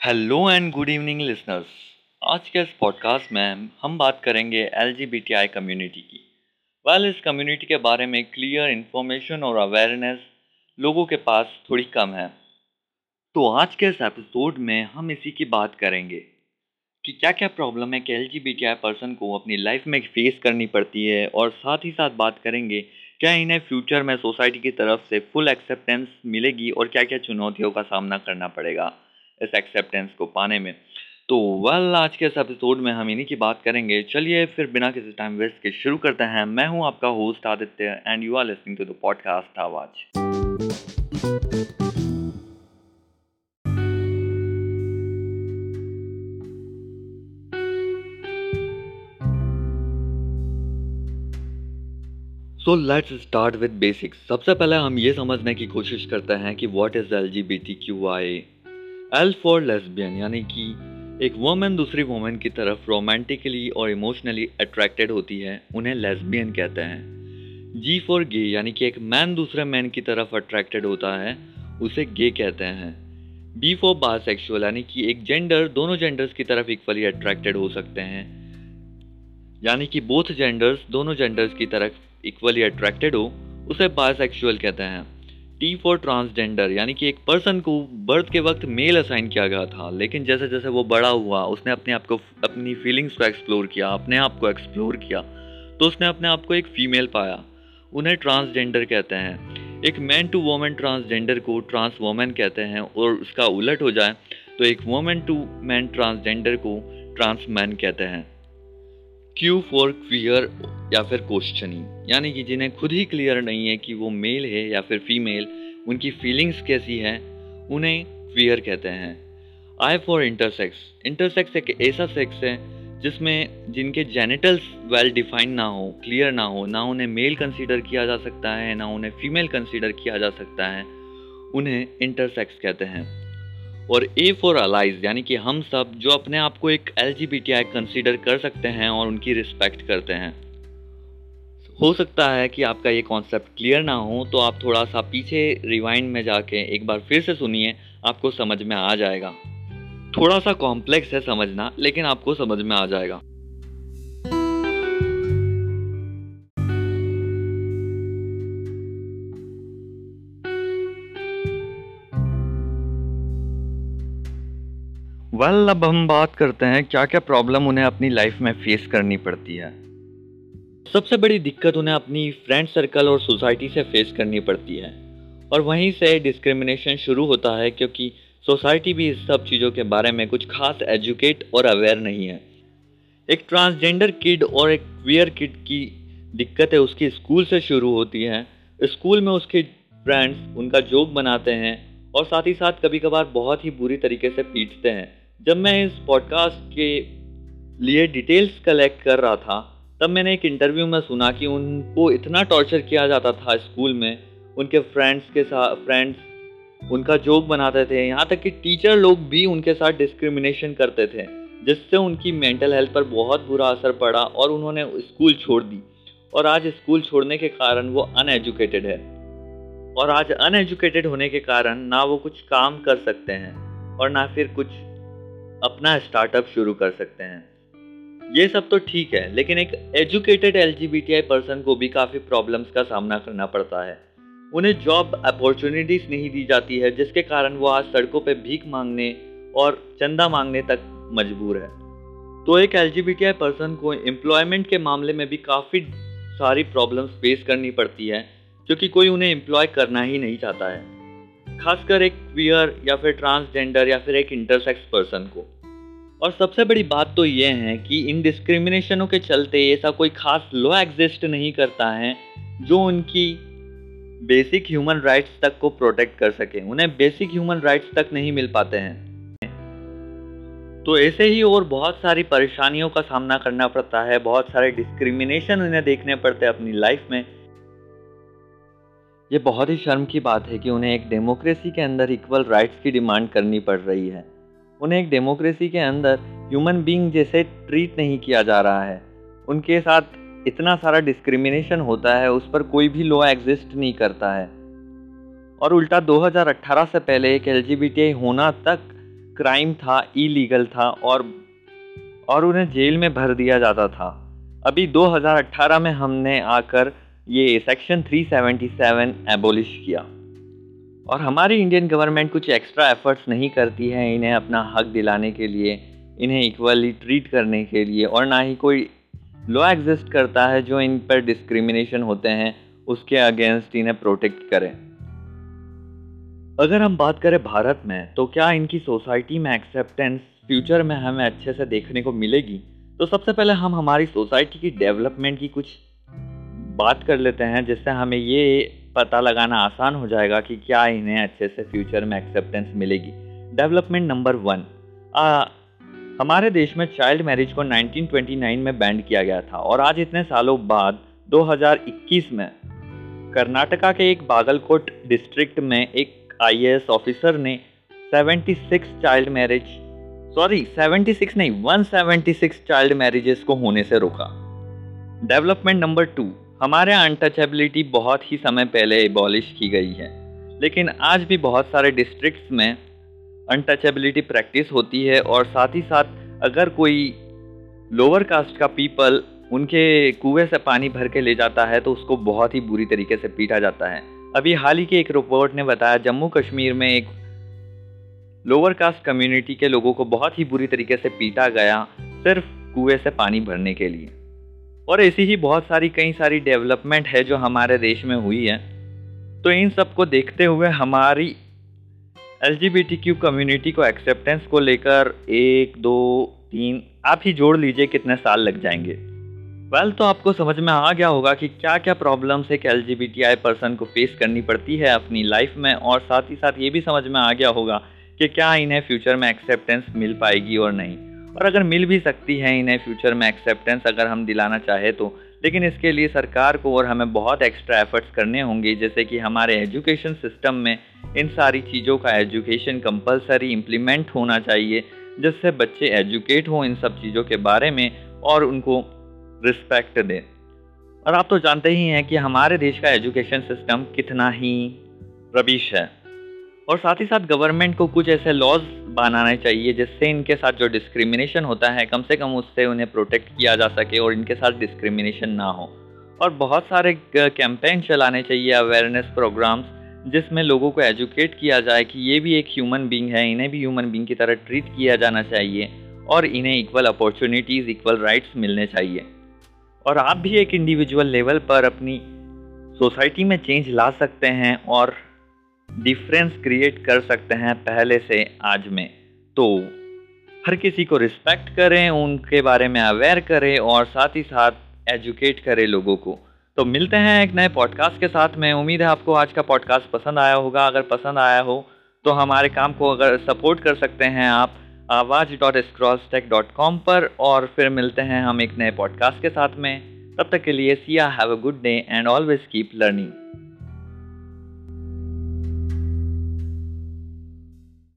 Hello and good evening listeners आज के इस पॉडकास्ट में हम बात करेंगे एलजीबीटीआई कम्युनिटी की। वेल इस कम्युनिटी के बारे में क्लियर इन्फॉर्मेशन और अवेयरनेस लोगों के पास थोड़ी कम है। तो आज के इस एपिसोड में हम इसी की बात करेंगे कि क्या क्या प्रॉब्लम है कि एलजीबीटीआई पर्सन को अपनी लाइफ में फेस करनी पड़ती है और साथ ही साथ बात करेंगे क्या इन्हें फ्यूचर में सोसाइटी की तरफ़ से फुल एक्सेप्टेंस मिलेगी और क्या क्या चुनौतियों का सामना करना पड़ेगा। इस एक्सेप्टेंस को पाने में। तो वेल आज के इस एपिसोड में हम इन्हीं की बात करेंगे। चलिए फिर बिना किसी टाइम वेस्ट के शुरू करते हैं। मैं हूँ आपका host Aditya and you are listening to the podcast Awaaz so let's start with basics सबसे पहले हम ये समझने की कोशिश करते हैं कि what is L G B T Q I L for lesbian यानी कि एक वुमेन दूसरी वोमेन की तरफ़ रोमांटिकली और इमोशनली अट्रैक्टेड होती है, उन्हें लेसबियन कहते हैं। जी फॉर गे यानी कि एक मैन दूसरे मैन की तरफ़ अट्रैक्टेड होता है, उसे गे कहते हैं। बी फॉर बासेक्सुअल यानी कि एक जेंडर दोनों जेंडर्स की तरफ़ इक्वली अट्रैक्टेड हो सकते हैं। यानी कि बोथ जेंडर्स दोनों जेंडर्स की तरफ़ इक्वली अट्रैक्टेड हो, उसे बायसेक्सुअल कहते हैं। टी फॉर ट्रांसजेंडर यानी कि एक पर्सन को बर्थ के वक्त मेल असाइन किया गया था, लेकिन जैसे जैसे वो बड़ा हुआ, उसने अपने आप को, अपनी फीलिंग्स को एक्सप्लोर किया, अपने आप को एक्सप्लोर किया तो उसने अपने आप को एक फीमेल पाया, उन्हें ट्रांसजेंडर कहते हैं। एक मैन टू वोमेन ट्रांसजेंडर को ट्रांस वोमेन कहते हैं, और उसका उलट हो जाए तो एक वोमेन टू मैन ट्रांसजेंडर को ट्रांस मैन कहते हैं। क्यू फॉर क्वियर या फिर क्वेश्चनिंग यानी कि जिन्हें खुद ही क्लियर नहीं है कि वो मेल है या फिर फीमेल उनकी फीलिंग्स कैसी है, उन्हें क्वियर कहते हैं। आई फॉर इंटरसेक्स इंटरसेक्स एक ऐसा सेक्स है जिसमें जिनके जेनिटल्स वेल डिफाइंड ना हो क्लियर ना हो, ना उन्हें मेल कंसीडर किया जा सकता है, ना उन्हें फीमेल कंसीडर किया जा सकता है, उन्हें इंटरसेक्स कहते हैं। और ए फॉर अलाइज यानी कि हम सब जो अपने आप को एक एल जी कंसीडर कर सकते हैं और उनकी रिस्पेक्ट करते हैं। हो सकता है कि आपका ये कॉन्सेप्ट क्लियर ना हो तो आप थोड़ा सा पीछे रिवाइंड में जाके एक बार फिर से सुनिए आपको समझ में आ जाएगा। थोड़ा सा कॉम्प्लेक्स है समझना लेकिन आपको समझ में आ जाएगा। वेल well, अब हम बात करते हैं क्या क्या प्रॉब्लम उन्हें अपनी लाइफ में फेस करनी पड़ती है। सबसे बड़ी दिक्कत उन्हें अपनी फ्रेंड सर्कल और सोसाइटी से फेस करनी पड़ती है। और वहीं से डिस्क्रिमिनेशन शुरू होता है क्योंकि सोसाइटी भी इस सब चीज़ों के बारे में कुछ खास एजुकेट और अवेयर नहीं है। एक ट्रांसजेंडर किड और एक वियर किड की दिक्कत उसकी स्कूल से शुरू होती है। स्कूल में उसके फ्रेंड्स उनका जोक बनाते हैं और साथ ही साथ कभी कभार बहुत ही बुरी तरीके से पीटते हैं। जब मैं इस पॉडकास्ट के लिए डिटेल्स कलेक्ट कर रहा था तब मैंने एक इंटरव्यू में सुना कि उनको इतना टॉर्चर किया जाता था स्कूल में। उनके फ्रेंड्स के साथ फ्रेंड्स उनका जोक बनाते थे। यहाँ तक कि टीचर लोग भी उनके साथ डिस्क्रिमिनेशन करते थे, जिससे उनकी मेंटल हेल्थ पर बहुत बुरा असर पड़ा और उन्होंने स्कूल छोड़ दी। और आज स्कूल छोड़ने के कारण वो अनएजुकेटेड है। और आज अनएजुकेटेड होने के कारण ना वो कुछ काम कर सकते हैं और ना फिर कुछ अपना स्टार्टअप शुरू कर सकते हैं। ये सब तो ठीक है, लेकिन एक एजुकेटेड एलजीबीटीआई पर्सन को भी काफ़ी प्रॉब्लम्स का सामना करना पड़ता है। उन्हें जॉब अपॉर्चुनिटीज़ नहीं दी जाती है, जिसके कारण वो आज सड़कों पर भीख मांगने और चंदा मांगने तक मजबूर है। तो एक एलजीबीटीआई पर्सन को एम्प्लॉयमेंट के मामले में भी काफ़ी सारी प्रॉब्लम्स फेस करनी पड़ती है क्योंकि कोई उन्हें एम्प्लॉय करना ही नहीं चाहता है। खासकर एक क्वियर या फिर ट्रांसजेंडर या फिर एक इंटरसेक्स पर्सन को। और सबसे बड़ी बात तो ये है कि इन डिस्क्रिमिनेशनों के चलते ऐसा कोई खास लॉ एग्जिस्ट नहीं करता है जो उनकी बेसिक ह्यूमन राइट्स तक को प्रोटेक्ट कर सके। उन्हें बेसिक ह्यूमन राइट्स तक नहीं मिल पाते हैं। तो ऐसे ही और बहुत सारी परेशानियों का सामना करना पड़ता है, बहुत सारे डिस्क्रिमिनेशन उन्हें देखने पड़ते हैं अपनी लाइफ में। ये बहुत ही शर्म की बात है कि उन्हें एक डेमोक्रेसी के अंदर इक्वल राइट्स की डिमांड करनी पड़ रही है। उन्हें एक डेमोक्रेसी के अंदर ह्यूमन बींग जैसे ट्रीट नहीं किया जा रहा है। उनके साथ इतना सारा डिस्क्रिमिनेशन होता है, उस पर कोई भी लॉ एग्जिस्ट नहीं करता है। और उल्टा 2018 से पहले एक एल होना तक क्राइम था इलीगल था और और उन्हें जेल में भर दिया जाता था। अभी 2018 में हमने आकर ये सेक्शन 377 एबोलिश किया। और हमारी इंडियन गवर्नमेंट कुछ एक्स्ट्रा एफर्ट्स नहीं करती है इन्हें अपना हक दिलाने के लिए, इन्हें इक्वली ट्रीट करने के लिए और ना ही कोई लॉ एग्जिस्ट करता है जो इन पर डिस्क्रिमिनेशन होते हैं, उसके अगेंस्ट इन्हें प्रोटेक्ट करें। अगर हम बात करें भारत में तो क्या इनकी सोसाइटी में एक्सेप्टेंस फ्यूचर में हमें अच्छे से देखने को मिलेगी? तो सबसे पहले हम हमारी सोसाइटी की डेवलपमेंट की कुछ बात कर लेते हैं, जिससे हमें ये पता लगाना आसान हो जाएगा कि क्या इन्हें अच्छे से फ्यूचर में एक्सेप्टेंस मिलेगी। डेवलपमेंट नंबर वन हमारे देश में चाइल्ड मैरिज को 1929 में बैंड किया गया था और आज इतने सालों बाद 2021 में, कर्नाटका के एक बागलकोट डिस्ट्रिक्ट में एक आईएएस ऑफिसर ने 76 चाइल्ड मैरिज सॉरी 76 नहीं 176 चाइल्ड मैरिजेस को होने से रोका। डेवलपमेंट नंबर टू हमारे यहाँ अनटचेबिलिटी बहुत ही समय पहले एबॉलिश की गई है। लेकिन आज भी बहुत सारे डिस्ट्रिक्ट्स में अनटचेबिलिटी प्रैक्टिस होती है और साथ ही साथ अगर कोई लोअर कास्ट का पीपल उनके कुएँ से पानी भर के ले जाता है तो उसको बहुत ही बुरी तरीके से पीटा जाता है। अभी हाल ही के एक रिपोर्ट ने बताया, जम्मू कश्मीर में एक लोअर कास्ट कम्युनिटी के लोगों को बहुत ही बुरी तरीके से पीटा गया सिर्फ़ कुएँ से पानी भरने के लिए। और ऐसी ही बहुत सारी कई सारी डेवलपमेंट है जो हमारे देश में हुई है। तो इन सबको देखते हुए हमारी एलजीबीटीक्यू कम्युनिटी को एक्सेप्टेंस को लेकर एक दो तीन आप ही जोड़ लीजिए कितने साल लग जाएँगे। वेल well, तो आपको समझ में आ गया होगा कि क्या क्या प्रॉब्लम्स एक एलजीबीटीआई पर्सन को फेस करनी पड़ती है अपनी लाइफ में और साथ ही साथ ये भी समझ में आ गया होगा कि क्या इन्हें फ्यूचर में एक्सेप्टेंस मिल पाएगी और नहीं। और अगर मिल भी सकती है इन्हें फ्यूचर में एक्सेप्टेंस अगर हम दिलाना चाहे तो। लेकिन इसके लिए सरकार को और हमें बहुत एक्स्ट्रा एफर्ट्स करने होंगे, जैसे कि हमारे एजुकेशन सिस्टम में इन सारी चीज़ों का एजुकेशन कंपलसरी इम्प्लीमेंट होना चाहिए, जिससे बच्चे एजुकेट हों इन सब चीज़ों के बारे में और उनको रिस्पेक्ट दें। और आप तो जानते ही हैं कि हमारे देश का एजुकेशन सिस्टम कितना ही रबिश है। और साथ ही साथ गवर्नमेंट को कुछ ऐसे लॉज बनाने चाहिए जिससे इनके साथ जो डिस्क्रिमिनेशन होता है, कम से कम उससे उन्हें प्रोटेक्ट किया जा सके और इनके साथ डिस्क्रिमिनेशन ना हो। और बहुत सारे कैंपेन चलाने चाहिए अवेयरनेस प्रोग्राम्स जिसमें लोगों को एजुकेट किया जाए कि ये भी एक ह्यूमन बींग है, इन्हें भी ह्यूमन बींग की तरह ट्रीट किया जाना चाहिए और इन्हें इक्वल अपॉर्चुनिटीज़ इक्वल राइट्स मिलने चाहिए। और आप भी एक इंडिविजुअल लेवल पर अपनी सोसाइटी में चेंज ला सकते हैं और डिफरेंस क्रिएट कर सकते हैं पहले से आज में। तो हर किसी को रिस्पेक्ट करें, उनके बारे में अवेयर करें और साथ ही साथ एजुकेट करें लोगों को। तो मिलते हैं एक नए पॉडकास्ट के साथ में। उम्मीद है आपको आज का पॉडकास्ट पसंद आया होगा। अगर पसंद आया हो तो हमारे काम को अगर सपोर्ट कर सकते हैं आप, आवाज़ डॉट स्क्रॉसटेक डॉट कॉम पर और फिर मिलते हैं हम एक नए पॉडकास्ट के साथ में। तब तक के लिए Siya have a good day and always keep learning